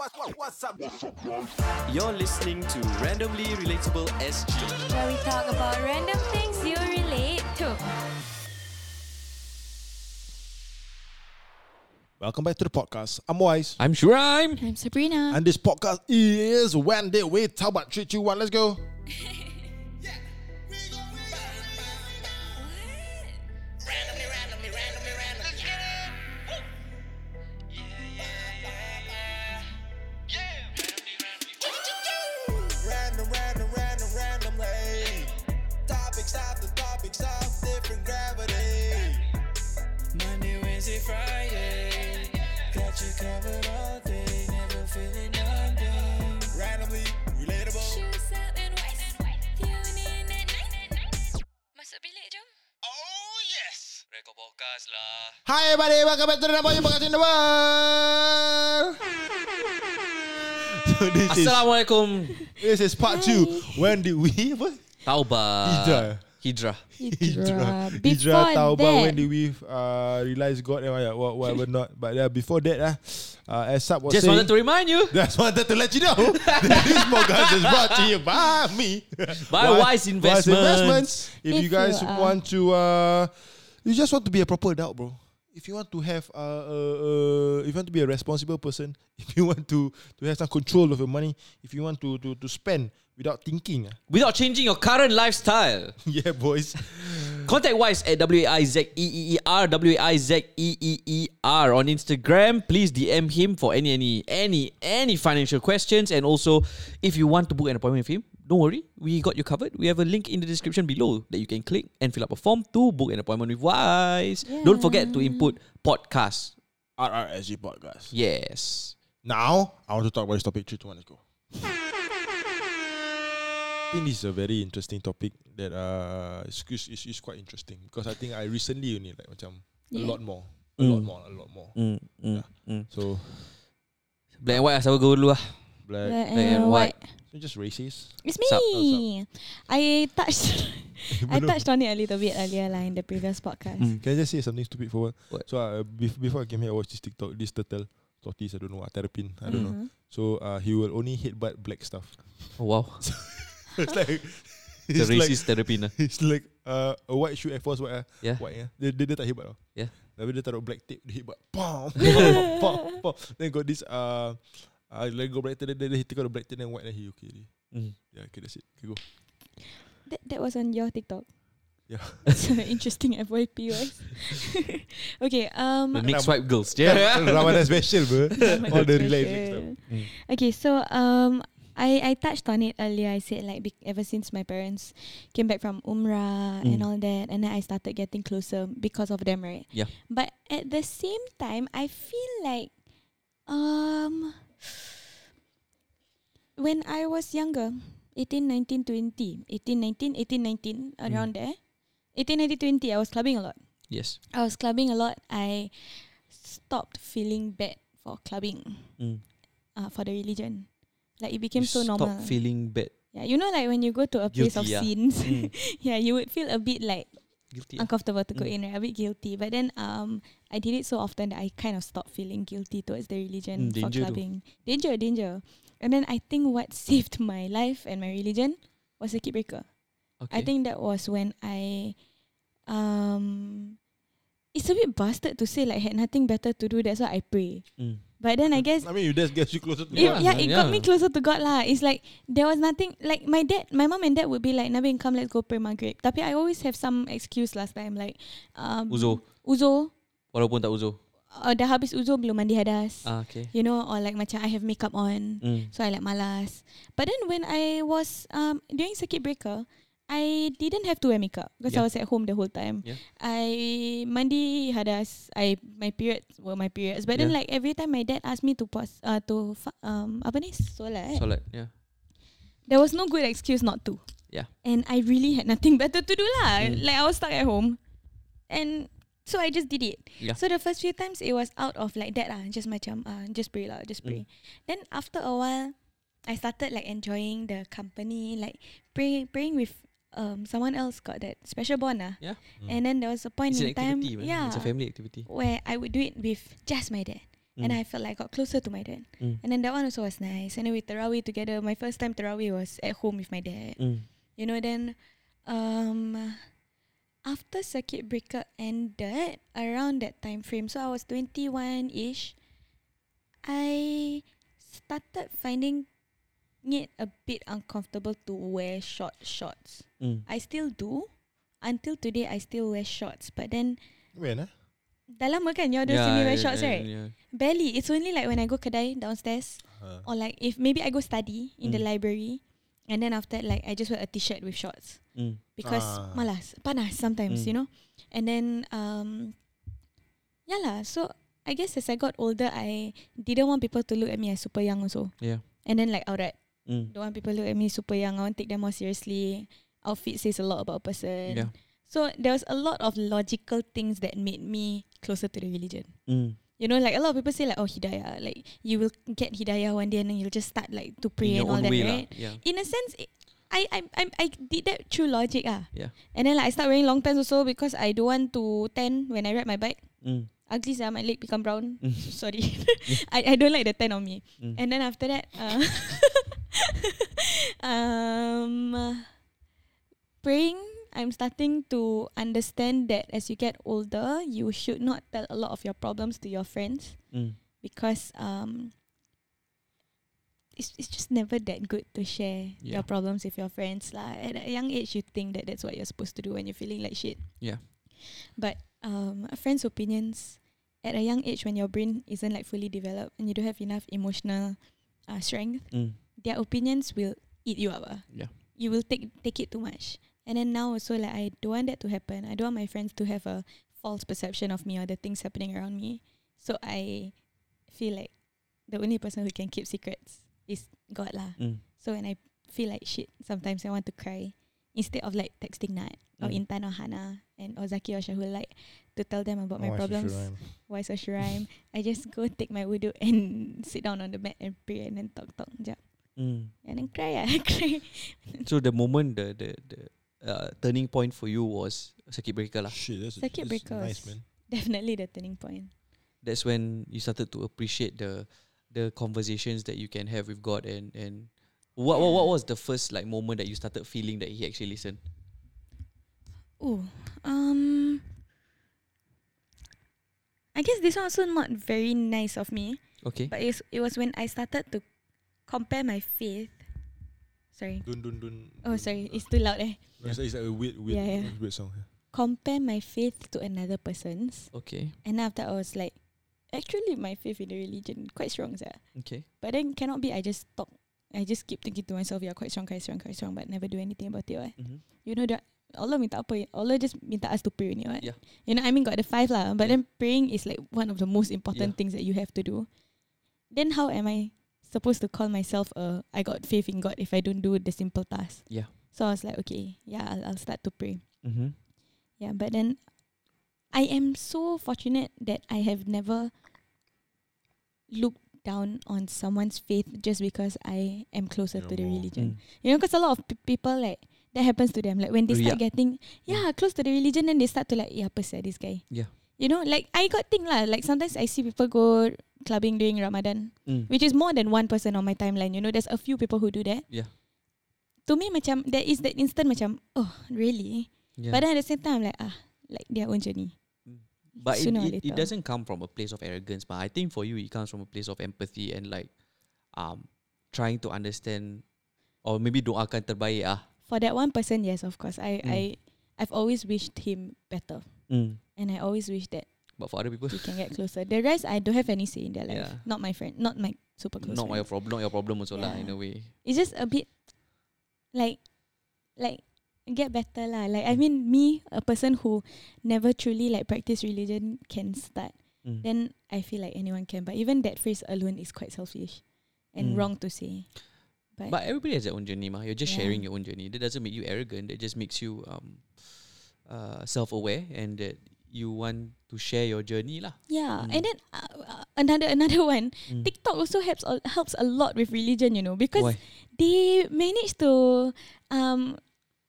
What's up? You're listening to Randomly Relatable SG. where we talk about random things you relate to. Welcome back to the podcast. I'm Wise. I'm Shuraim. I'm Sabrina. And this podcast is When Did We Talk About 3, 2, 1. Let's go. In the world. So this is, Assalamualaikum. this is part two. When did we... What? Taubat. Hijrah. Hijrah. Hijrah. Before Hijrah Taubat that, when did we uh, realize God and what- what- whatever not. But uh, before that, uh, uh, as Sab was Just saying, wanted to remind you. Just wanted to let you know that this podcast is brought to you by me. By Wise Wise Investments. If, If you guys you are- want to, uh, you just want to be a proper adult, bro. If you want to have, uh, uh, if you want to be a responsible person, if you want to to have some control of your money, if you want to to to spend without thinking, uh, Without changing your current lifestyle. yeah, boys. Contact Wise at W A I Z E E E R W A I Z E E E R on Instagram. Please DM him for any any any any financial questions and also if you want to book an appointment with him, don't worry, we got you covered. We have a link in the description below that you can click and fill up a form to book an appointment with Wise. Don't forget to input podcast. RRSG podcast. Yes. Now I want to talk about this topic. Three, two, one, let's go. I think this is a very interesting topic that uh is, is, is, is quite interesting because I think I recently only like macam a lot more, a Mm. lot more, a lot more. Mm, mm, Yeah. mm. So Black and white, saya go dulu lah. black, Black Black and and white. So just racist. It's Sup, me. I touched. I touched on it a little bit earlier, like in the previous podcast. Mm. Can I just say something stupid for What? So uh, bef- before I came here, I watched this TikTok, this turtle, tortoise, I don't know, what, terrapin, I don't know. Mhm. So uh, he will only hit but black stuff. Oh, wow. it's like The it's like racist therapy nah. it's like uh, a white shoe Air Force white ah. Yeah. White ya. Dia, dia, dia tak hebat tau. Yeah. Tapi dia taruh black tape, dia hebat. Pam, pam, pam. Then got this uh, uh like go black tape, then, then he take out the black tape, then white, then he okay. already. Mm. Yeah, okay, that's it. Okay, go. That, that was on your TikTok. Yeah. so interesting FYP was. okay, um The next Ram- swipe girls. Yeah. Ramadan special, bro. All the Special. related stuff. Mm. Okay, so um, I I touched on it earlier. I said like bec- ever since my parents came back from Umrah and Mm. all that, and then I started getting closer because of them, right? Yeah. But at the same time, I feel like um, when I was younger, 18, 19, 20, 18, 19, 18, 19, around there, 18, 19, 20, I was clubbing a lot. Yes. I was clubbing a lot. I stopped feeling bad for clubbing Mm. uh, for the religion. Like it became You so normal. Stop feeling bad. yeah, you know, like when you go to a place of yeah. sins, Mm. yeah, you would feel a bit like Guilty. ah. uncomfortable to go Mm. in, right? A bit guilty. But then um, I did it so often that I kind of stopped feeling guilty towards the religion Mm, for clubbing. Danger, danger. And then I think what saved my life and my religion was circuit breaker. Okay. I think that was when I um it's a bit bastard to say like had nothing better to do, that's why I pray. Mm. But then I guess I mean, you just get you closer to it, God. yeah, it got Yeah. me closer to God lah. It's like there was nothing like my dad, my mom and dad would be like, Nabi, come let's go pray maghrib. Tapi I always have some excuse last time like um, Uzo. uzo, Walaupun tak uzo. uh, dah habis uzo belum mandi hadas. Ah, okay. You know, or like macam I have makeup on, Mm. so I like malas. But then when I was um during circuit breaker, I didn't have to wear makeup because Yeah. I was at home the whole time. Yeah. I mandi hadas. I my periods were my periods. But then like every time my dad asked me to pause uh, to um apa ni solat. Solat. Yeah. there was no good excuse not to. Yeah. And I really had nothing better to do lah. Mm. Like I was stuck at home. And so I just did it. Yeah. So the first few times it was out of like that lah. Just macam uh, just pray lah, just pray. Mm. Then after a while, I started like enjoying the company, like pray, praying with um someone else got that special bond lah. Yeah. Mm. And then there was a point It's in time, activity, man. yeah, It's a family activity. where I would do it with just my dad. and Mm. I felt like I got closer to my dad. Mm. And then that one also was nice. And then we tarawih together. My first time tarawih was at home with my dad. Mm. You know, then um after circuit breaker ended around that time frame, so I was twenty one ish. I started finding it a bit uncomfortable to wear short shorts. Mm. I still do. Until today I still wear shorts. But then When ah? dah lama kan you all don't see me wear shorts, right? yeah. Barely. It's only like when I go kedai downstairs Uh, or like if maybe I go study in the Mm. library and then after that, like I just wear a t-shirt with shorts Mm. because Ah. malas panas sometimes Mm. you know and then um yeah lah so I guess as I got older I didn't want people to look at me as super young also Yeah. and then like alright Mm. don't want people look at me super young I want to take them more seriously outfit says a lot about a person Yeah. so there was a lot of logical things that made me closer to the religion Mm. you know, like a lot of people say like, oh hidayah, like you will get hidayah one day and then you'll just start like to pray and all that, way right? lah. Yeah. In a sense, it, I, I I I did that through logic ah. Yeah. And then like I start wearing long pants also because I don't want to tan when I ride my bike. Mm. Ugly sia, my leg become brown. Mm. Sorry, I I don't like the tan on me. Mm. And then after that, uh, um, praying. I'm starting to understand that as you get older, you should not tell a lot of your problems to your friends Mm. because um it's it's just never that good to share Yeah. your problems with your friends lah. At a young age, you think that that's what you're supposed to do when you're feeling like shit. Yeah. But um, a friend's opinions at a young age when your brain isn't like fully developed and you don't have enough emotional uh, strength, Mm. Their opinions will eat you up. ah. Yeah. You will take take it too much. And then now also like I don't want that to happen. I don't want my friends to have a false perception of me or the things happening around me. So I feel like the only person who can keep secrets is God lah. Mm. So when I feel like shit, sometimes I want to cry. Instead of like texting Nat or Mm. Intan or Hana and or Zaki or Shahul like to tell them about my oh, should problems. Why so rhyme? I just go take my wudu and sit down on the mat and pray and then talk talk jap. Mm. And then cry ah cry. So the moment the the the uh, turning point for you was circuit breaker lah. Shit, that's, Circuit that's breaker nice, man. Definitely the turning point. That's when you started to appreciate the the conversations that you can have with God and and what what, what was the first like moment that you started feeling that He actually listened? Oh, um, I guess this one also not very nice of me, Okay. but it's, it was when I started to compare my faith. Sorry. Dun, dun, dun, Oh, sorry. It's too loud eh. No, It's, it's like a weird, weird, Yeah, yeah. weird song. Compare my faith to another person's. Okay. And after I was like, actually my faith in the religion quite strong, sir. Okay. But then cannot be I just talk. I just keep thinking to myself, yeah, quite strong, quite strong, quite strong, but never do anything about it. Right? Mm-hmm. You know that Allah minta apa? Allah just minta us to pray only, right? Yeah. You know, I mean got the five lah, but Yeah. then praying is like one of the most important Yeah. things that you have to do. Then how am I supposed to call myself a I got faith in God if I don't do the simple task? Yeah. So I was like, okay, yeah, I'll, I'll start to pray. Mm-hmm. Yeah, but then I am so fortunate that I have never looked down on someone's faith just because I am closer Yeah, to the religion. Mm. You know, because a lot of p- people like that happens to them. Like when they start Riak. getting yeah close to the religion, then they start to like yeah, apa sia this guy. Yeah. You know, like I got thing lah. Like sometimes I see people go clubbing during Ramadan, Mm. which is more than one person on my timeline. You know, there's a few people who do that. Yeah. To me, macam there is that instant macam oh really. Yeah. But then at the same time, I'm like ah like their own journey. But it, it, it doesn't come from a place of arrogance, but I think for you it comes from a place of empathy and like um trying to understand or maybe doakan terbaik ah. For that one person, yes, of course. I Mm. I I've always wished him better, Mm. And I always wish that But for other people he can get closer. The rest, I don't have any say in their life. Yeah. Not my friend, not my super close. not friend. your problem not your problem also lah in a way. It's just a bit like like get better lah. Like I mean, me, a person who never truly like practice religion can start. Mm. Then I feel like anyone can. But even that phrase alone is quite selfish and Mm. wrong to say. But, But everybody has their own journey, ma. You're just Yeah. sharing your own journey. That doesn't make you arrogant. That just makes you um, uh, self-aware and that you want to share your journey, lah. yeah, Mm. and then uh, uh, another another one. Mm. TikTok also helps a- helps a lot with religion, you know, because Why? they manage to um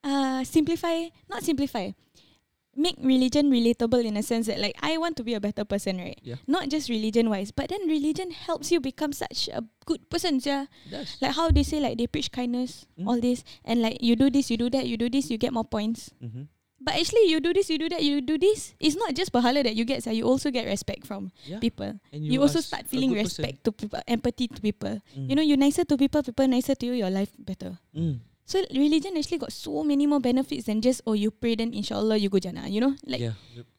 uh simplify not simplify make religion relatable in a sense that like I want to be a better person, right? Yeah. Not just religion wise, but then religion helps you become such a good person, yeah. Yes. Like how they say like they preach kindness, Mm. all this, and like you do this, you do that, you do this, you get more points. Mm-hmm. But actually, you do this, you do that, you do this. It's not just pahala that you get, so you also get respect from Yeah. people. And You, also start feeling good person. respect to people, empathy to people. Mm. You know, you're nicer to people, people nicer to you, your life better. Mm. So religion actually got so many more benefits than just oh you pray then inshallah you go jannah. You know, like yeah.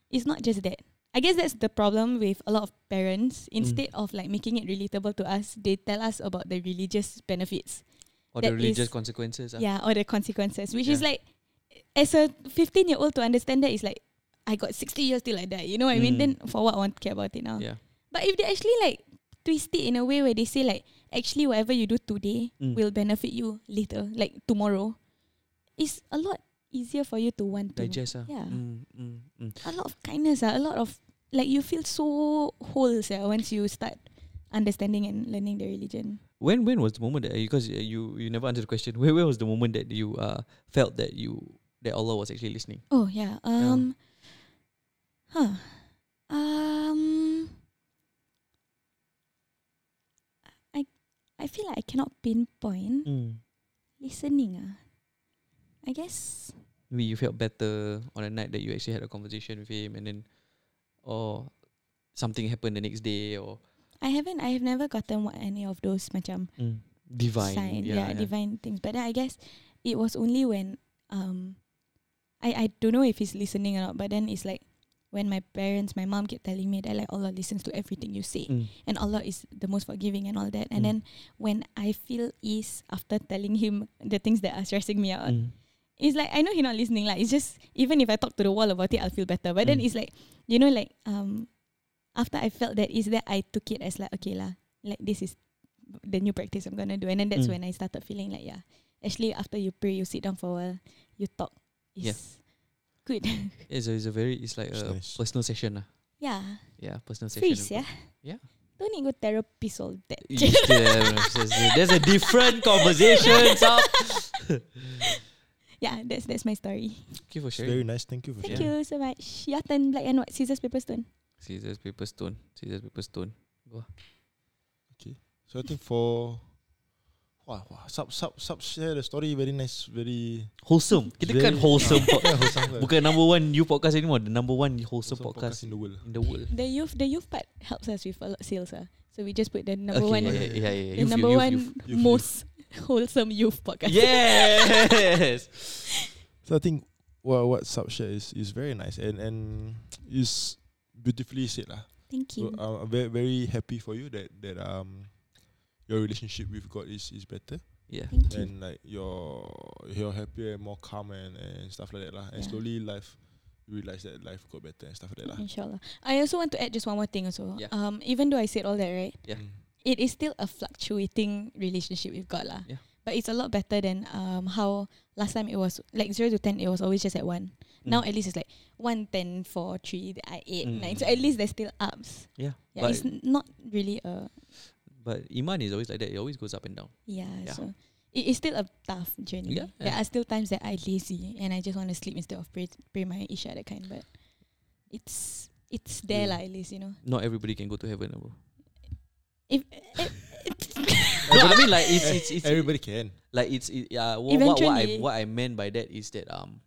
it's not just that. I guess that's the problem with a lot of parents. Mm. Instead of like making it relatable to us, they tell us about the religious benefits. Or the religious is- consequences. ah. Yeah, or the consequences, which is like as a 15 year old to understand that is like I got 60 years till I die. You know what I mean? Mm. Then for what I want to care about it now? Yeah. But if they actually like twist it in a way where they say like actually whatever you do today Mm. will benefit you later, like tomorrow, it's a lot easier for you to want to Digest. ah. Yeah. Mm, mm, mm. a lot of kindness, ah, a lot of like you feel so whole yeah, once you start understanding and learning the religion. When when was the moment that because uh, you you never answered the question. Where where was the moment that you uh felt that you that Allah was actually listening? Oh yeah. Um huh. Um I I feel like I cannot pinpoint Mm. listening ah. I guess Maybe you felt better on a night that you actually had a conversation with him, and then, or something happened the next day, or I haven't I have never gotten what any of those macam divine. sign, yeah, yeah, divine things. But then I guess it was only when um I I don't know if he's listening or not, but then it's like when my parents, my mom kept telling me that like Allah listens to everything you say Mm. and Allah is the most forgiving and all that. And Mm. then when I feel ease after telling him the things that are stressing me out, Mm. it's like I know he's not listening. Like it's just even if I talk to the wall about it, I'll feel better. But then Mm. it's like you know, like um after I felt that is that I took it as like okay lah, like this is the new practice I'm gonna do. And then that's Mm. when I started feeling like yeah, actually after you pray, you sit down for a while, you talk. Yeah. Good. It's a, it's a very it's like It's a nice. personal session lah. yeah, Yeah, personal free session. yeah. Yeah. Don't need go therapy all that. You there's, a- different conversation. So. yeah, that's that's my story. Thank you for It's sharing. very nice. Thank you for Thank sharing. Thank you so much. Your turn, black and white, scissors, paper, stone. Scissors, paper, stone. Scissors, paper, stone. Okay. So I think for Wah, wah, sub sub sub share the story very nice, very Wholesome. Kita kan very- wholesome. po- Yeah, wholesome. Bukan number one you podcast anymore. The number one wholesome, Wholesome podcast, in the world. in the world. The youth, the youth part helps us with a lot sales. Uh. So we just put the number okay, one, yeah, yeah, yeah, yeah. the Youth, number youth, one youth. youth. most wholesome youth podcast. Yes. So I think what what sub share is is very nice and and is beautifully said lah. Thank So you. I'm very very happy for you that that um your relationship with God is is better yeah. Thank you. and like you're you're happier and more calm and, and stuff like that lah. And Yeah. slowly life you realize that life got better and stuff like that lah. Inshallah. I also want to add just one more thing also. Yeah. Um, even though I said all that, right? Yeah. Mm. It is still a fluctuating relationship with God lah. Yeah. But it's a lot better than um how last time it was like zero to ten. It was always just at one. Now Mm. at least it's like one, ten, four, three, I eight, Mm. nine. So at least there's still ups. Yeah. Yeah, but, it's n- not really a but Iman is always like that. It always goes up and down. yeah. Yeah. So it is still a tough journey. Yeah, There yeah. are still times that I lazy and I just want to sleep instead of pray pray my isha that kind. But it's it's there Yeah. lah at least you know. Not everybody can go to heaven, bro. If no, I mean like it's it's, it's Everybody can. like it's it, uh, what, what, what I Eventually. what I meant by that is that um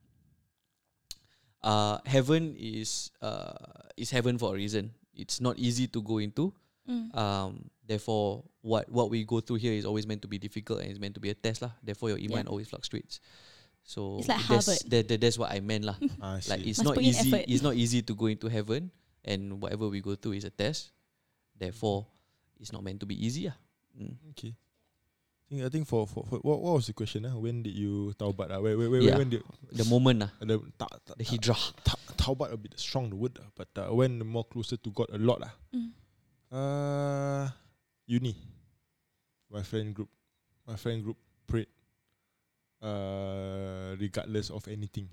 uh heaven is uh is heaven for a reason. It's not easy to go into. Mm. Um therefore what what we go through here is always meant to be difficult and it's meant to be a test lah. Therefore your iman Yeah. always fluctuates. So It's like that's, Harvard. that, that, that's what I meant lah. I like it's Must not easy effort. it's not easy to go into heaven and whatever we go through is a test. Therefore it's not meant to be easy ah. Mm. okay. I think, I think for, for, for what, what was the question? Uh? When did you taubat? Uh? Where, where, where, Yeah. when did The moment lah. the, ta, ta, The hijrah. ta, taubat a bit strong the word, uh, but uh, when more closer to God a lot. Uh. Mm. Uh, uni. My friend group. My friend group prayed. Uh, regardless of anything,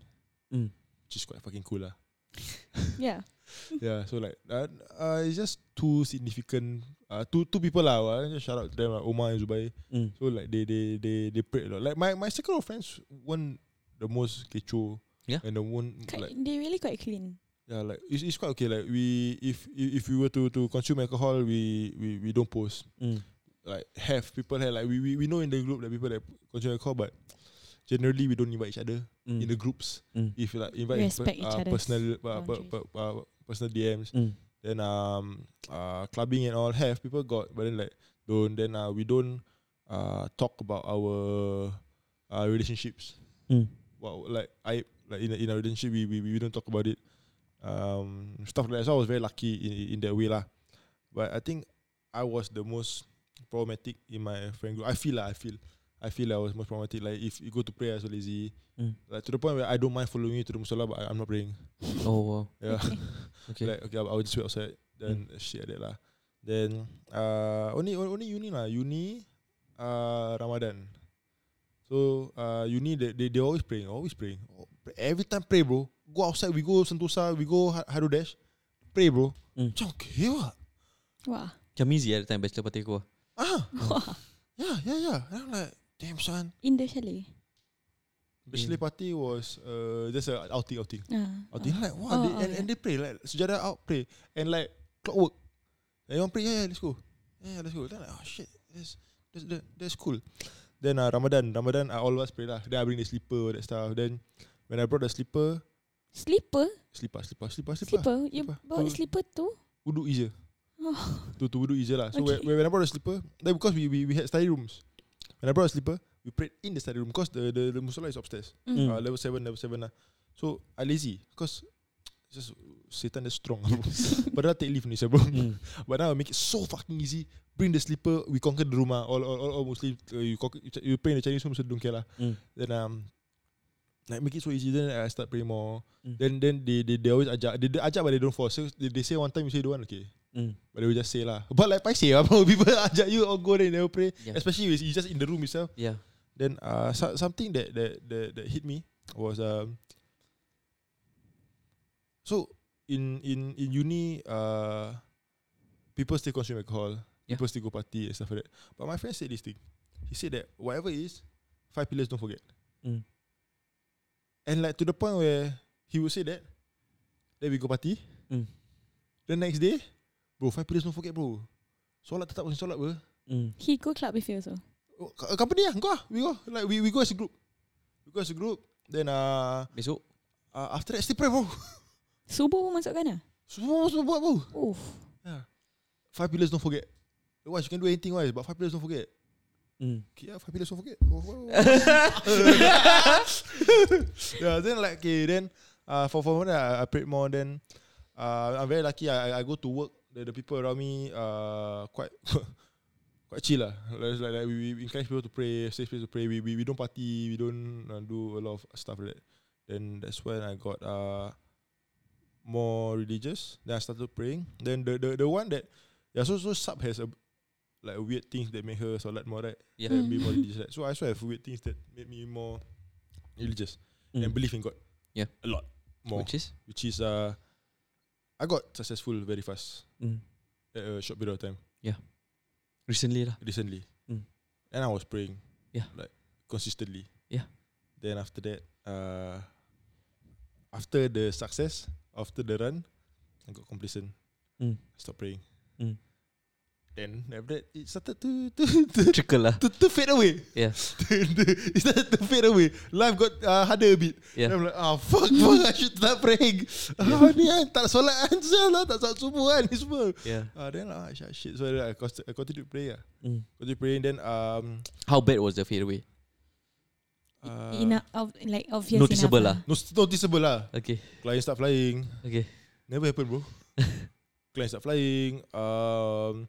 Mm. which is quite fucking cool lah. yeah. yeah, so like uh, uh, it's just two significant uh, two two people lah. Uh, just shout out to them, uh, Omar and Zubair. Mm. So like they they they they prayed a lot. Like my my circle of friends weren't the most kecoh Yeah. And the Quite, like they really quite clean. Yeah, like it's, it's quite okay. Like we if if we were to to consume alcohol, we we, we don't post. Mm. Like have people have like we, we we know in the group that people that consume alcohol, but generally we don't invite each other Mm. in the groups. Mm. If like invite Respect each uh, other's personal uh, per, boundaries. per, uh, personal DMs, Mm. then um uh clubbing and all have people got, but then like don't then uh we don't uh talk about our uh relationships. Mm. Well, like I like in a, in a relationship we, we we don't talk about it. Um, stuff like that. So I was very lucky in in that way lah. But I think I was the most problematic in my friend group. I feel lah. I feel. I feel I was most problematic. Like if you go to pray, I was so lazy. Mm. Like to the point where I don't mind following you to the musala, but I, I'm not praying. Oh wow. Yeah. Okay. Okay. like okay, I, would just wait outside. Then shit like that lah. Then uh only only uni lah. Uni uh Ramadan. So uh uni they they, they always praying, always praying. Oh, Every time pray bro. Go outside, we go Sentosa, we go Ha- Harudesh. Pray bro. Mm. Macam okay what? Wah. Macam easy at the time bachelor party aku. Ah, Wah. yeah, yeah, yeah. And I'm like, damn son. In the chalet. Bachelor party was uh just a outing outing. Ah. Outing like wow, Oh, they, oh, and, and they pray like sejarah out pray and like clockwork. Everyone pray, yeah, yeah, let's go. Yeah, yeah, let's go. Then like, oh shit, that's that's that, that's cool. Then uh, Ramadan, Ramadan I always pray lah. Then I bring the slipper, all that stuff. Then when I brought the slipper, Slipper? slipper, slipper, slipper, slipper, Slipper? You Slipper. bawa Tu- slipper tu? wudu easier. Oh. To to wudu easier lah. So Okay. when, when I brought the slipper, then because we, we we had study rooms. When I brought the slipper, we prayed in the study room because the the the musala is upstairs. Mm. Uh, level seven, level seven lah. So I lazy because just Satan is strong. but I take leave ni bro. Mm. But now I make it so fucking easy. Bring the slipper, we conquer the room ah. All all all, all Muslim, uh, you conquer, you pray in the Chinese room, so don't care lah. Mm. Then um, like make it so easy. Then I start praying more. Mm. Then then they, they they always ajak. They, they ajak but they don't force. So they, they say one time you say don't want okay. Mm. But they will just say lah. But like I say, bro, people ajak you or go there you never pray. Yeah. Especially if you just in the room itself. Yeah. Then uh so, something that, that that that hit me was um so in in in uni uh people still consume alcohol, Yeah. people still go party and stuff like that. But my friend said this thing. He said that whatever it is, five pillars don't forget. Mm. And like to the point where he would say that, then we go party. Mm. The next day, bro, five pillars don't forget, bro. Solat tetap mesti solat, bro. Mm. He go club with you also. Oh, co- company lah, go lah. We go. Like we, we go as a group. We go as a group. Then uh, Besok. uh after that still pray, bro. Subuh pun masukkan lah? Semua semua buat, bro. Oof. Yeah. Five pillars don't forget. Otherwise you can do anything wise, but five pillars don't forget. Okay, yeah, five pillars don't forget. Oh, oh, yeah, then like okay, then uh for for that I, I prayed more. Then uh I'm very lucky. I- I go to work. The, the people around me uh quite quite chill lah. Like, like, like we, we encourage people to pray, safe place to pray. We, we we don't party. We don't uh, do a lot of stuff like that. Then that's when I got uh more religious. Then I started praying. Then the the, the one that yeah, so so sub has a like weird things that make her solat more right. Yeah. And be Mm. more religious. Right? So I also have weird things that made me more religious and Mm. believe in God. Yeah. a lot more. Which is? Which is uh, I got successful very fast Mm. at a short period of time Recently lah. recently. Mm. And I was praying. Yeah. Like consistently. Yeah. Then after that, uh, after the success, after the run, I got complacent. Mm. I stopped praying. Mm. Then after that, it started to to to, Trickle lah. to, to fade away. Yeah. it started to fade away. Life got uh, harder a bit. Yeah. Then I'm like, ah fuck, fuck, I should start praying. Ah, ni kan, tak solat kan, lah, tak solat subuh kan, ni semua. Yeah. Ah, then ah, shit, shit. So I, const- I continued praying. Ah. Mm. Continued praying. Then um, How bad was the fade away? uh, Enough, of, like obvious Noticeable enough lah. no, noticeable lah. Okay. Client start flying. Okay. Never happen, bro. Client start flying. Um,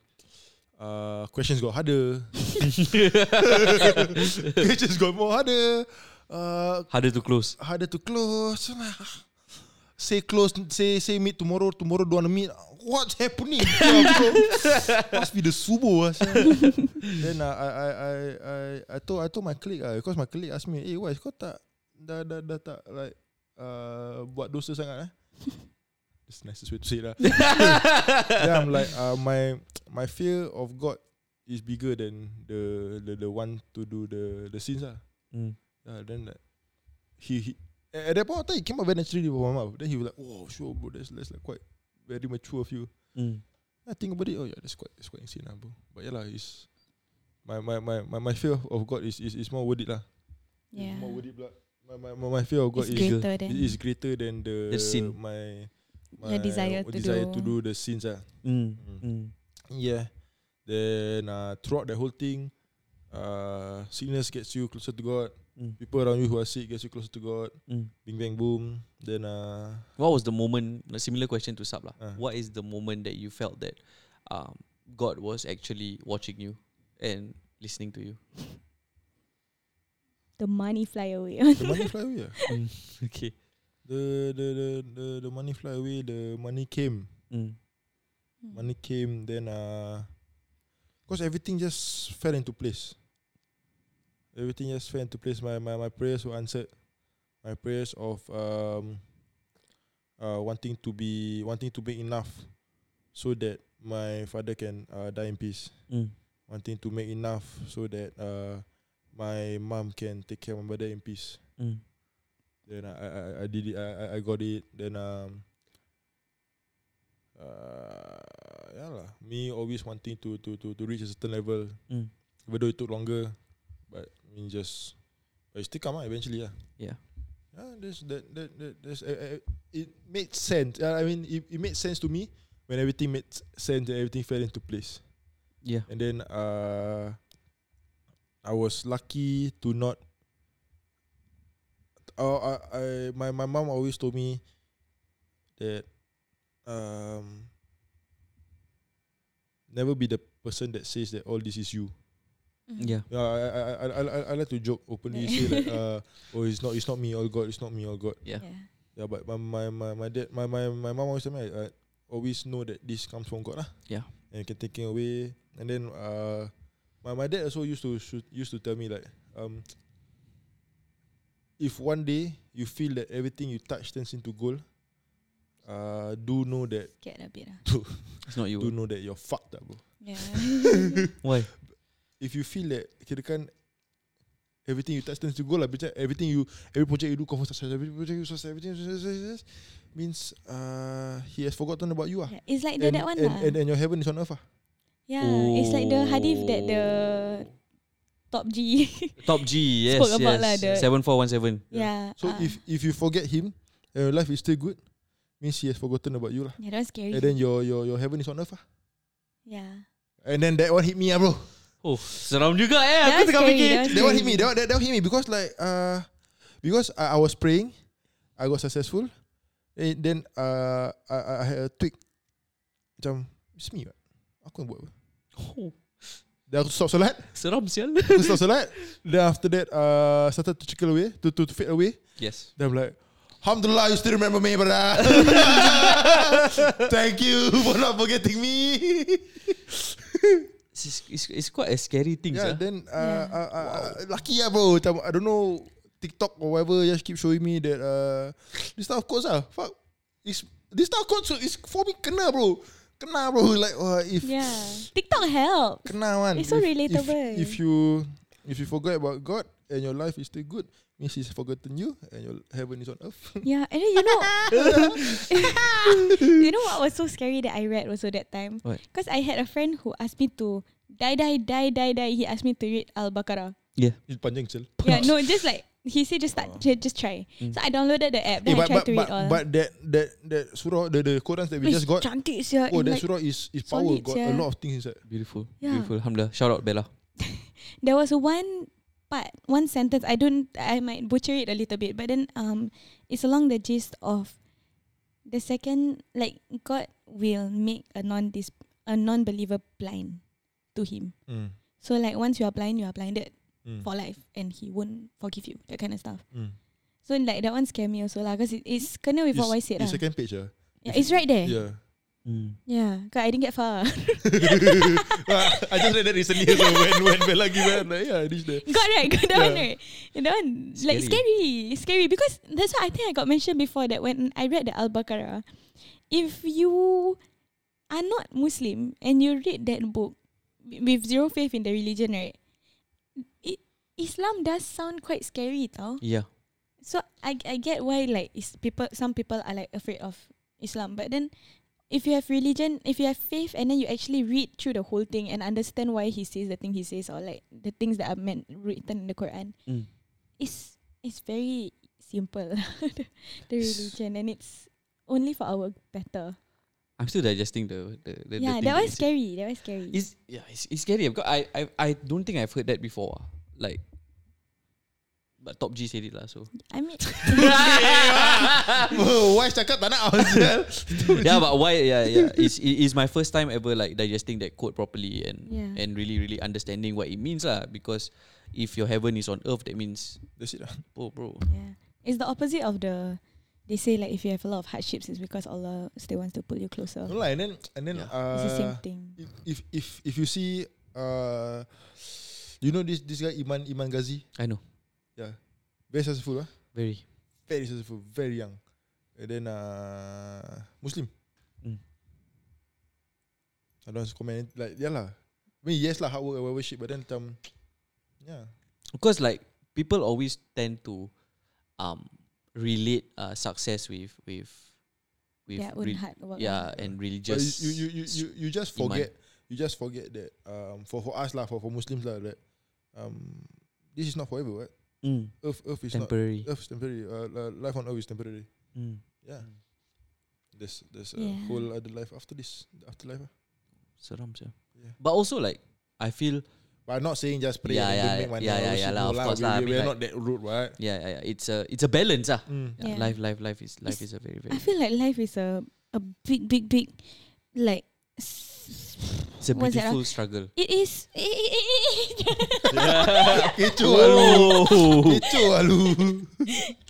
uh, questions got harder. questions got more harder. Uh, Harder to close. harder to close. Say close, say say meet tomorrow. Tomorrow don't wanna meet. What's happening? Must be the subuh. ah. Then uh, I I I I I told I told my colleague uh, because my colleague asked me, "Eh, why kau tak dah dah dah tak like uh, buat dosa sangat eh?" That's the nicest way to say it lah. yeah, I'm like uh, my my fear of God is bigger than the the the one to do the the sins lah. Mm. Yeah, then like he, he at at that point of time, it came out very naturally from my mouth. Then he was like, "Oh, sure, bro. That's that's like quite very mature of you." Mm. I think about it. Oh yeah, that's quite that's quite insane, lah, bro. But yeah, lah, it's my my my my, my fear of God is is, is more worth it, lah. Yeah. It's more worth it, lah. My, my, my, my fear of God It's is greater than is greater than the, The sin. my my Your desire to desire do. to do the sins, ah. Mm. Mm. Mm. Yeah. Then uh, throughout the whole thing, uh, sickness gets you closer to God. Mm. People around you who are sick gets you closer to God. Mm. Bing bang boom. Then uh, What was the moment? A similar question to Sab lah. Ah. What is the moment that you felt that um, God was actually watching you and listening to you? The money fly away. the money fly away. ah. Mm. Okay. The, the the the the money fly away. The money came. Mm. Money came. Then uh, cause everything just fell into place. Everything just fell into place. My my my prayers were answered. My prayers of um, uh, wanting to be wanting to make enough, so that my father can uh, die in peace. Mm. Wanting to make enough so that uh, my mom can take care of my mother in peace. Mm. Then I I, I- did it. I, I- I got it. Then um. Uh, yeah lah. Me always wanting to to to to reach a certain level. Mm. Even though it took longer, but I mean just, but it still come out eventually. Yeah. Yeah. Yeah. There's that that that there's uh, uh, it made sense. Uh, I mean it, it made sense to me when everything made sense and everything fell into place. Yeah. And then uh, I was lucky to not. Uh, I, I my my mom always told me that um never be the person that says that all this is you. Mhm. Yeah. Yeah, I I I I, I, I like to joke openly say like uh oh it's not it's not me all God it's not me all God Yeah. Yeah. yeah but my my my, my dad my, my my mom always tell me I, I always know that this comes from God lah Yeah. and you can take it away and then uh my my dad also used to shoot, used to tell me like um if one day you feel that everything you touch turns into gold uh do know that Scared a bit. ah. It's not you. do know that you're fucked up bro Yeah. Why? if you feel that kirakan everything you touch turns to gold lah macam everything you every project you do confirm success every project you success everything success, success means uh he has forgotten about you ah Yeah, It's like the and, that one and, lah. and, and your heaven is on earth ah yeah, it's like the hadith that the top G. Top G. Yes. Spoke about yes. lah the- Seven four one seven. yeah. so ah. if if you forget him and your life is still good means he has forgotten about you lah yeah, that's scary. and then your your your heaven is on earth ah yeah. and then that one hit me ah bro Oh, seram juga eh. Aku That's tengah scary, fikir. that's that one hit me that one, that, that one hit me because like uh because I, I was praying I got successful and then uh I, I had a tweak macam it's me aku yang buat apa Oh, then aku stop solat. Seram sial. aku stop solat. Then after that uh started to trickle away to to, to fade away. Yes. then I'm like Alhamdulillah you still remember me brother. Thank you for not forgetting me. It's, it's, it's quite a scary thing. yeah Yeah, then uh, Yeah. uh, uh, uh, lucky lah bro. Macam I don't know TikTok or whatever just keep showing me that uh, this type of quotes ah fuck. Is this type of quotes is for me kena bro kena bro like uh, if Yeah. TikTok help. kena one It's so if, relatable. if, if you if you forget about God and your life is still good means he's forgotten you and your heaven is on earth Yeah, and then you know, you know what was so scary that I read also that time? Because I had a friend who asked me to die, die, die, die, die. He asked me to read Al Baqarah. it's panjang still Yeah, no, just like he said, just start, ju- just try. Mm. So I downloaded the app. Then Eh, I but, tried but, to read but, all. but that that that surah the the Quran that we It's just got cantik sia. oh and that like, surah is is power got sia. a lot of things inside Beautiful. Yeah. Beautiful. Alhamdulillah. Shout out Bella. there was one part, one sentence. I don't. I might butcher it a little bit, but then um, it's along the gist of the second, like God will make a non dis a non believer blind to Him. mm. So like once you are blind, you are blinded Mm. for life, and He won't forgive you. That kind of stuff. Mm. So like that one scare me also lah, because it, it's kena with what I said It's lah. second page ah. Yeah, it's right there. Yeah, Yeah. Mm. cause I didn't get far. I just read that recently so when when Bella give it, I'm like, yeah, this there. got right, got that one Yeah. right. That one like Scary. scary, scary because that's why I think I got mentioned before that when I read the Al Baqarah, if you are not Muslim and you read that book with zero faith in the religion, right? Islam does sound quite scary, tau. Yeah. So I I get why like is people some people are like afraid of Islam, but then if you have religion, if you have faith, and then you actually read through the whole thing and understand why he says the thing he says, or like the things that are meant written in the Quran, Mm. it's it's very simple the, the religion, and it's only for our better. I'm still digesting the the, the yeah, the that was scary. That was scary. It's yeah, it's, it's scary because I, I I don't think I've heard that before. Like, but Top G said it lah. So I mean, Why cakap tak nak yeah, but why? Yeah, yeah. It's it is my first time ever like digesting that quote properly and Yeah. and really really understanding what it means lah. Because if your heaven is on earth, that means That's it lah. oh bro. yeah, it's the opposite of the. They say like if you have a lot of hardships, it's because Allah still wants to pull you closer. No lah, and then and then Yeah. uh, It's the same thing. if if if if you see uh, you know this this guy Iman Iman Ghazi, I know very successful, ah, very. very successful, very young, and then uh, Muslim. Mm. I don't want to comment like yeah lah. I mean yes lah hard work and worship, but then um, yeah, Because like people always tend to um relate uh, success with with with Their own re- hard work. yeah lah. and but religious. you you you you you just iman. forget you just forget that um for for us lah for for Muslims lah that um this is not forever. What Mm, Earth Earth is temporary. not Earth is temporary. Uh, uh, life on Earth is temporary. Mm. Yeah. There's there's a Yeah. whole other life after this. The afterlife. ah. Seram sih. Yeah. But also like I feel But I'm not saying just pray Yeah, and yeah, don't make money. yeah, or yeah, yeah lah, No of course we, lah. I We, mean, we're like- not that rude, right? yeah, yeah, yeah. It's a it's a balance ah. Mm. Yeah. Yeah. Life life life is life It's- is a very very. I feel like life is a a big big big like. It's a beautiful struggle. It is. Kecoh alu. Oh. Kecoh alu.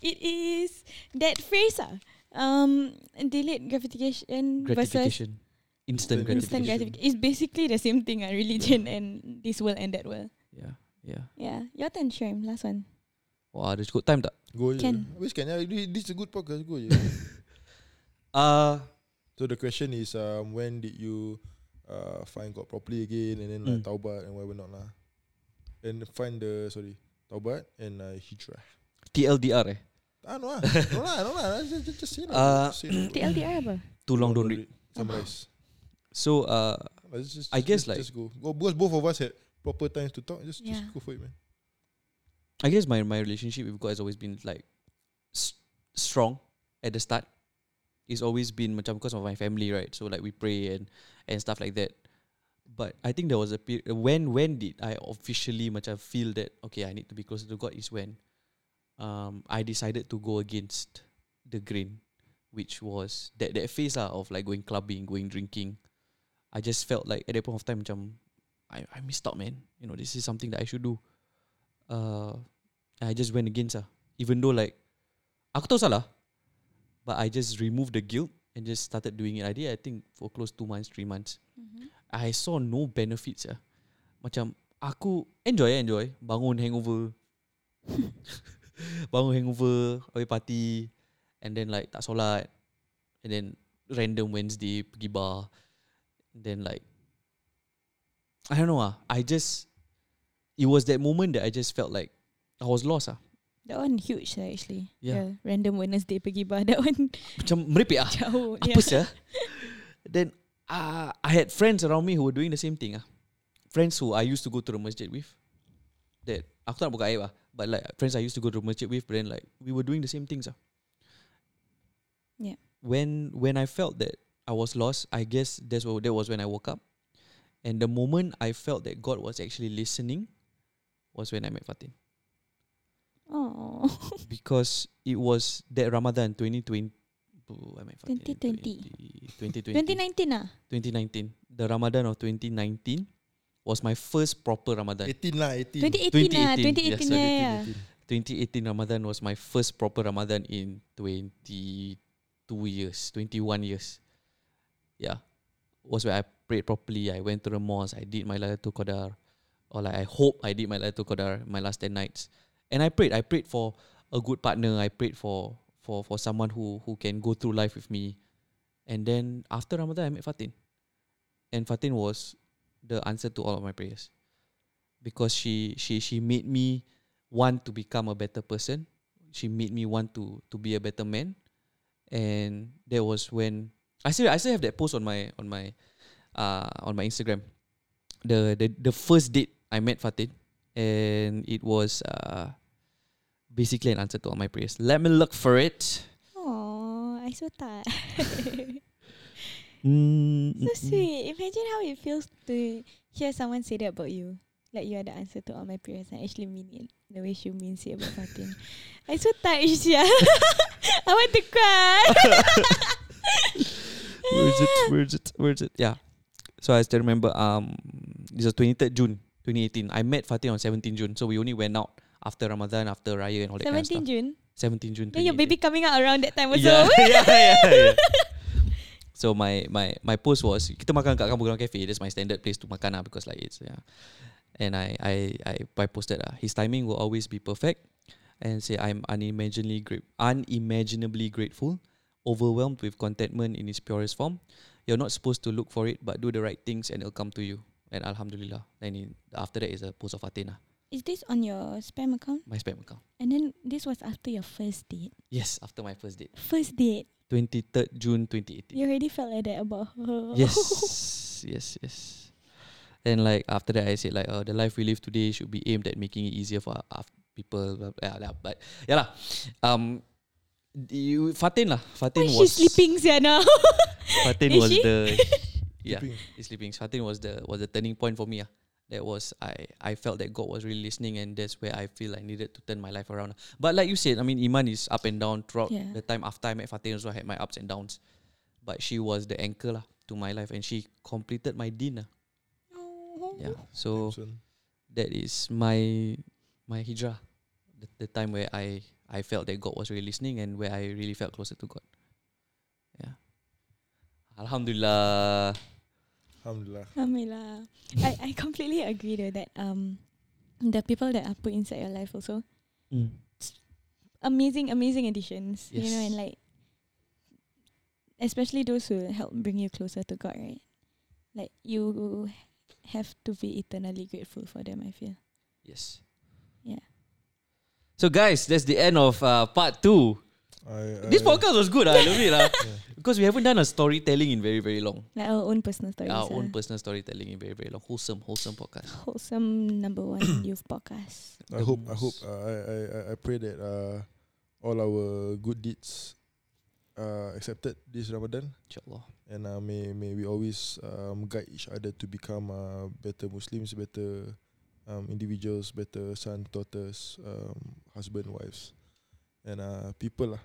it is that phrase ah. Um, delayed gratification, versus gratification. Instant Instant gratification. instant gratification. It's basically the same thing. Ah, religion and this world and that world. Yeah, yeah. Yeah, your turn, Sherm. Last one. Wah, ada cukup time tak? Go je. Can. Habis kan ya, this this is a good podcast. Go je. Uh, so the question is um when did you uh find God properly again and then like Mm. taubat and whatever not lah. And find the sorry taubat and uh, hijrah. TLDR eh. Ah no lah, no lah, no lah. Just, just, just say lah. Uh, Just say. TLDR apa? Too long don't read. Summarize. So uh, Let's just, I guess just, like- just go. go because both of us had proper times to talk. Just Yeah. just go for it, man. I guess my my relationship with God has always been like s- strong at the start. It's always been macam because of my family, right? So like we pray and and stuff like that. But I think there was a period when when did I officially macam feel that okay I need to be closer to God is when um I decided to go against the grain, which was that that phase lah of like going clubbing, going drinking. I just felt like at that point of time macam I I missed out, man. You know this is something that I should do. Uh, I just went against ah. Even though like aku tahu salah, but I just removed the guilt and just started doing it. I did I think for close two months, three months. Mm-hmm. I saw no benefits ah. Macam aku enjoy enjoy bangun hangover. bangun hangover, habis party and then like tak solat and then random Wednesday pergi bar and then like I don't know ah. I just it was that moment that I just felt like I was lost ah. That one huge lah actually. Yeah. The random Wednesday pergi bar. That one Macam merepek ah. jauh. Apa sih? Then uh, I had friends around me who were doing the same thing ah. Friends who I used to go to the masjid with. That aku tak nak buka aib ah. But like friends I used to go to the masjid with, but then like we were doing the same things ah. Yeah. When when I felt that I was lost, I guess that's what that was when I woke up. And the moment I felt that God was actually listening was when I met Fatin. Oh. because it was that Ramadan 2020. Oh, I meant 2020. 2020. 2019 ah. 2019. The Ramadan of 2019 was my first proper Ramadan. 18 lah, 18. 2018 lah. 2018, 2018 yes, yeah, sorry, yeah. 2018 Ramadan was my first proper Ramadan in 22 years, 21 years. Yeah. Was where I prayed properly. I went to the mosque. I did my Laylatul Qadar. Or like I hope I did my Laylatul Qadar my last 10 nights. And I prayed. I prayed for a good partner. I prayed for for for someone who who can go through life with me. And then after Ramadan I met Fatin. And Fatin was the answer to all of my prayers. Because she she she made me want to become a better person. she made me want to to be a better man, and that was when I still I still have that post on my on my uh on my Instagram. The the the first date I met Fatin, and it was uh basically an answer to all my prayers. Let me look for it. Oh, I so tired. So sweet. Imagine how it feels to hear someone say that about you. Like you are the answer to all my prayers. I actually mean it the way she means it about Fatin. I so touched, yeah. I want to cry. Where is it? Where is it? Where is it? Yeah. So I still remember um this was 23rd June 2018. I met Fatin on 17 June. So we only went out after Ramadan, after Raya and all that kind of 17. June. 17 June. Then your baby coming out around that time also. Yeah, yeah, yeah, yeah. So my my my post was kita makan kat Kampong Glam Cafe. That's my standard place to makan lah because like it's yeah. And I I I, I posted uh, his timing will always be perfect, and say I'm unimaginably great, unimaginably grateful, overwhelmed with contentment in its purest form. You're not supposed to look for it, but do the right things and it'll come to you. And Alhamdulillah. Then in, after that is a post of Athena, Is this on your spam account? my spam account. And then this was after your first date. Yes, after my first date, First date. 23rd June 2018. You already felt like that about her. Yes, yes, yes. And like after that, I said like, uh, the life we live today should be aimed at making it easier for uh, people. Blah, blah, blah. But yeah lah. Um, you Fatin lah. Fatin Why was she's sleeping sia now? Fatin Is was she? the yeah, Sleeping. he's sleeping. Fatin was the was the turning point for me. Ah, that was I I felt that God was really listening, and that's where I feel I needed to turn my life around. But like you said, I mean, Iman is up and down throughout Yeah. the time after I met Fatin. Also, I had my ups and downs, but she was the anchor lah to my life, and she completed my din. lah. Yeah, so that is my my hijrah, the, the time where I I felt that God was really listening and where I really felt closer to God. Alhamdulillah. Alhamdulillah. Alhamdulillah. I, I completely agree though that um the people that are put inside your life also amazing, amazing additions. You know, Yes. and like especially those who help bring you closer to God, right? Like you have to be eternally grateful for them, I feel. Yes. Yeah. So guys, that's the end of uh, part two. I, This I- podcast was good. ah, I love it lah. Yeah. Because we haven't done a storytelling in very very long. Like our own personal stories. Our own ah. personal storytelling in very very long. Wholesome, wholesome podcast. wholesome number one youth podcast. I hope I hope uh, I, I I- pray that uh, all our good deeds are accepted this Ramadan Inshallah. and uh, may may we always um, guide each other to become uh, better Muslims, better um, individuals, better sons, daughters, um, husband, wives, and uh, people lah,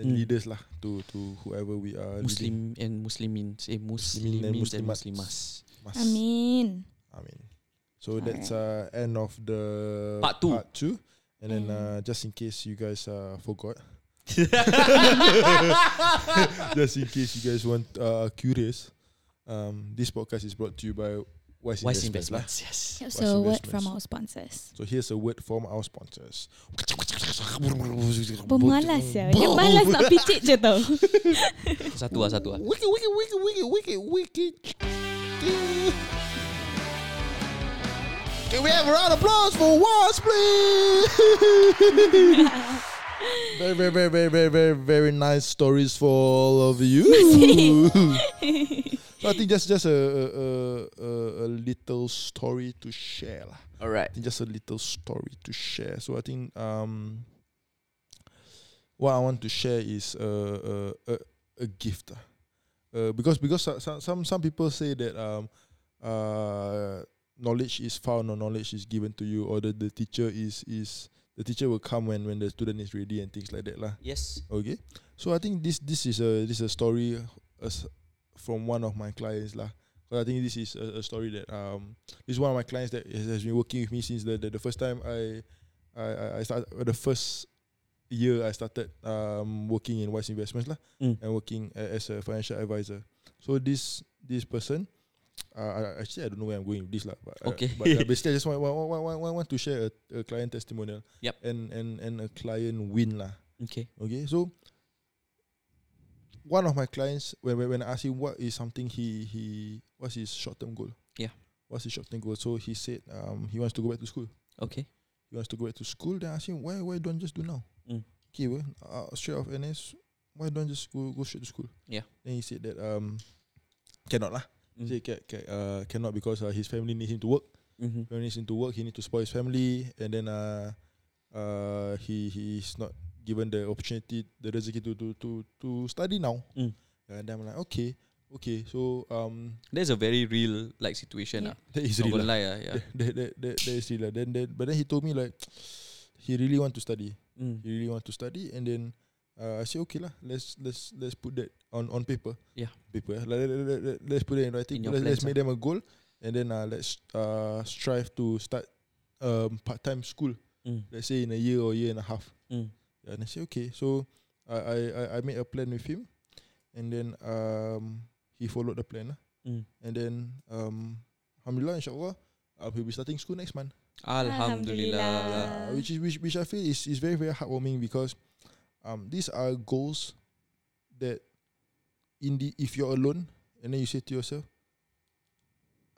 and Mm. leaders lah to to whoever we are. leading. Muslim and Muslimins. Eh, Muslimin and Muslimins and. Muslimas. Mas. Amin. Amin. So that's uh, end of the Part two. Part two. And then Mm. uh, just in case you guys uh, forgot, just in case you guys want uh, curious, um, this podcast is brought to you by Wise, Wise Investments. investments. Yes. Here's Wise a word from our sponsors. So here's a word from our sponsors. Pemalas ya. Dia malas nak picit je tau. Satu lah, satu lah. Wiki, wiki, wiki, wiki, wiki, wiki. Can we have a round of applause for Wise, please? very, very, very, very, very, very, very nice stories for all of you. so I think that's just a a, a, a, little story to share. lah. Alright. I think just a little story to share. So I think um, what I want to share is a a, a, a gift. Uh, because because so- so- some some people say that um, uh, knowledge is found or knowledge is given to you, or the, the teacher is is the teacher will come when when the student is ready and things like that lah. Yes. Okay, so I think this this is a this is a story as from one of my clients lah. But I think this is a, a story that um this is one of my clients that has, has been working with me since the, the, the first time I I I- started the first year I started um working in Wise Investments lah Mm. and working as a financial advisor. So this this person. Uh, actually, I don't know where I'm going with this lah. But, uh, Okay. but uh, basically, I just want, want, want, want, want to share a, a client testimonial. Yep. And and and a client win lah. Okay. Okay, so one of my clients, when when, when I asked him what is something he he what's his short term goal? Yeah. What's his short term goal? So he said um he wants to go back to school. Okay. He wants to go back to school. Then I asked him why why don't you just do now? Mm. okay, well, uh, straight off NS, why don't you just go go straight to school? Yeah. Then he said that um, cannot lah. Mm. Say ca- ca- uh, cannot because uh, his family needs him to work. Mhm. Family needs him to work. He need to support his family, and then uh, uh, he he's not given the opportunity, the rezeki to to to to study now. Mm. And then I'm like, okay, okay. So um, That's a very real like situation. Yeah. Yeah. that is Not real. lah. lie, ah, yeah. That, that, that, that is real. lah. Then, then but then he told me like he really want to study. Mm. He really want to study, and then uh, I say okay lah. Let's let's let's put that on on paper. Yeah. paper. eh. Like, let, let, let, let- let's put it in writing. In let's, let's make them a goal, and then uh, let's uh strive to start um part time school. Mm. Let's say in a year or year and a half. Mm. Yeah, and I say okay. So I I I, I made a plan with him, and then um he followed the plan. lah. Mm. And then um alhamdulillah inshallah uh, he'll be starting school next month. Alhamdulillah. Alhamdulillah. Uh, which is which, which I feel is, is very very heartwarming because um these are goals that in the if you're alone and then you say to yourself,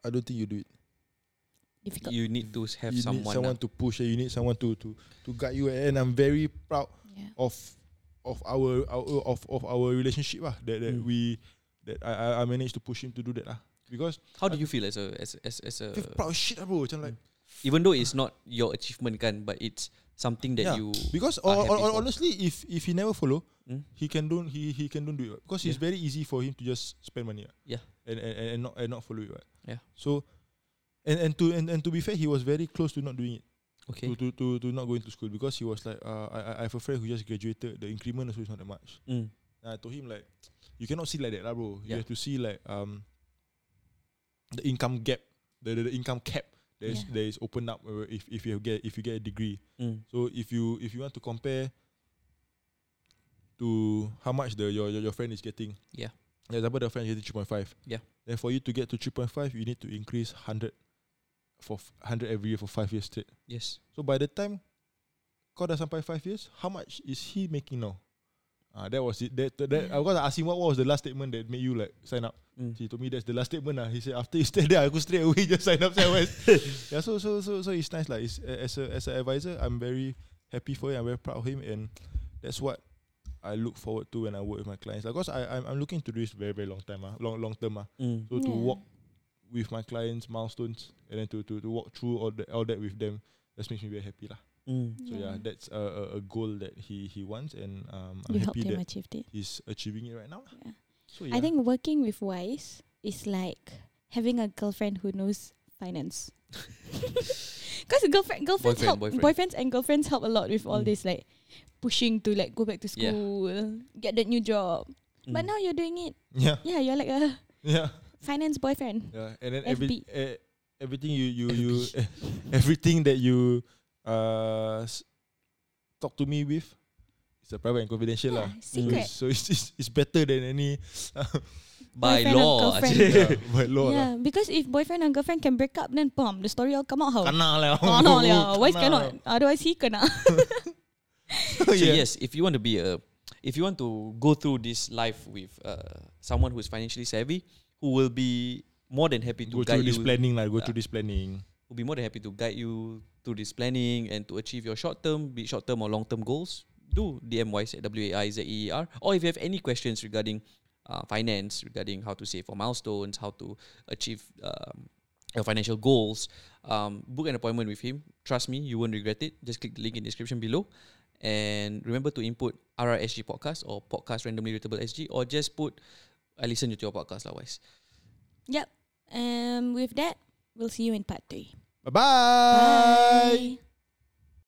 I don't think you do it. Difficult. You need to have you someone. need someone ah. to push. You need someone to to to guide you. And I'm very proud Yeah. of of our, our of of our relationship lah. That that Mm. we that I I- managed to push him to do that lah. Because How do you feel as a as as as a proud shit lah bro. Macam like even though it's not your achievement kan, but it's something that Yeah, you because are hon- for. honestly, if if he never follow, Mm. he can don't he he can don't do it because it's Yeah. very easy for him to just spend money. Yeah. and and, and, not and not follow it. what. Yeah. So, and and to and, and to be fair, he was very close to not doing it. okay. To, to to to not going to school because he was like, uh, I I I have a friend who just graduated. The increment also is not that much. Mm. And I told him like, you cannot see like that, lah, bro. You Yeah. have to see like um, the income gap, the the, the income cap that is Yeah. that is opened up uh, if if you get if you get a degree. Mm. So if you if you want to compare to how much the your your, your friend is getting, Yeah. For example, the friend is getting three point five. Yeah. Then for you to get to three point five, you need to increase hundred for hundred every year for five years straight. Yes. So by the time kau dah sampai five years, how much is he making now? Ah, that was it. That that, that Yeah. I was asking what, what was the last statement that made you like sign up. Mm. He told me that's the last statement. lah. He said after you stay there, I go straight away just sign up. Sign yeah, so so so so it's nice. Like it's, as a as an advisor, I'm very happy for him. I'm very proud of him, and that's what I look forward to when I work with my clients. Like, cause I I'm, I'm looking to do this very very long time. Ah, long long term. Ah. Mm. So to Yeah. walk with my clients milestones and then to to, to walk through all that all that with them. That makes me very happy lah. Mm. So yeah, that's a, a, a goal that he he wants, and um, I'm You helped happy him that achieve it. he's achieving it right now. Yeah. So yeah, I think working with Wise is like having a girlfriend who knows finance. Because girlfriend, girlfriends Boyfriend, help, boyfriend. boyfriends and girlfriends help a lot with all Mm. this like pushing to like go back to Yeah. school, get that new job. But Mm. now you're doing it. yeah, Yeah, you're like a yeah, finance boyfriend. yeah, and then every eh, everything you you you everything that you uh s- talk to me with, it's a private and confidential Yeah, lah. secret. So, it's, so it's, it's it's better than any by Boyfriend or law. girlfriend. yeah, by law lah. yeah, because if boyfriend and girlfriend can break up, then boom, the story all come out how. Kena lah. No, yeah. Wise cannot. Otherwise he kena. So Yeah. yes, if you want to be a, if you want to go through this life with uh, someone who is financially savvy, who will be more than happy to Go guide through this you, planning lah. Go through this planning. will be more than happy to guide you through this planning and to achieve your short term, be short term or long term goals. Do DM Wise at W A I Z E E R, or if you have any questions regarding uh, finance, regarding how to save for milestones, how to achieve um, your financial goals, um, book an appointment with him. Trust me, you won't regret it. Just click the link in the description below. And remember to input RRSG podcast or podcast randomly readable SG or just put I listen to your podcast lah wise. yep. Um, with that, we'll see you in part three. Bye bye. Bye.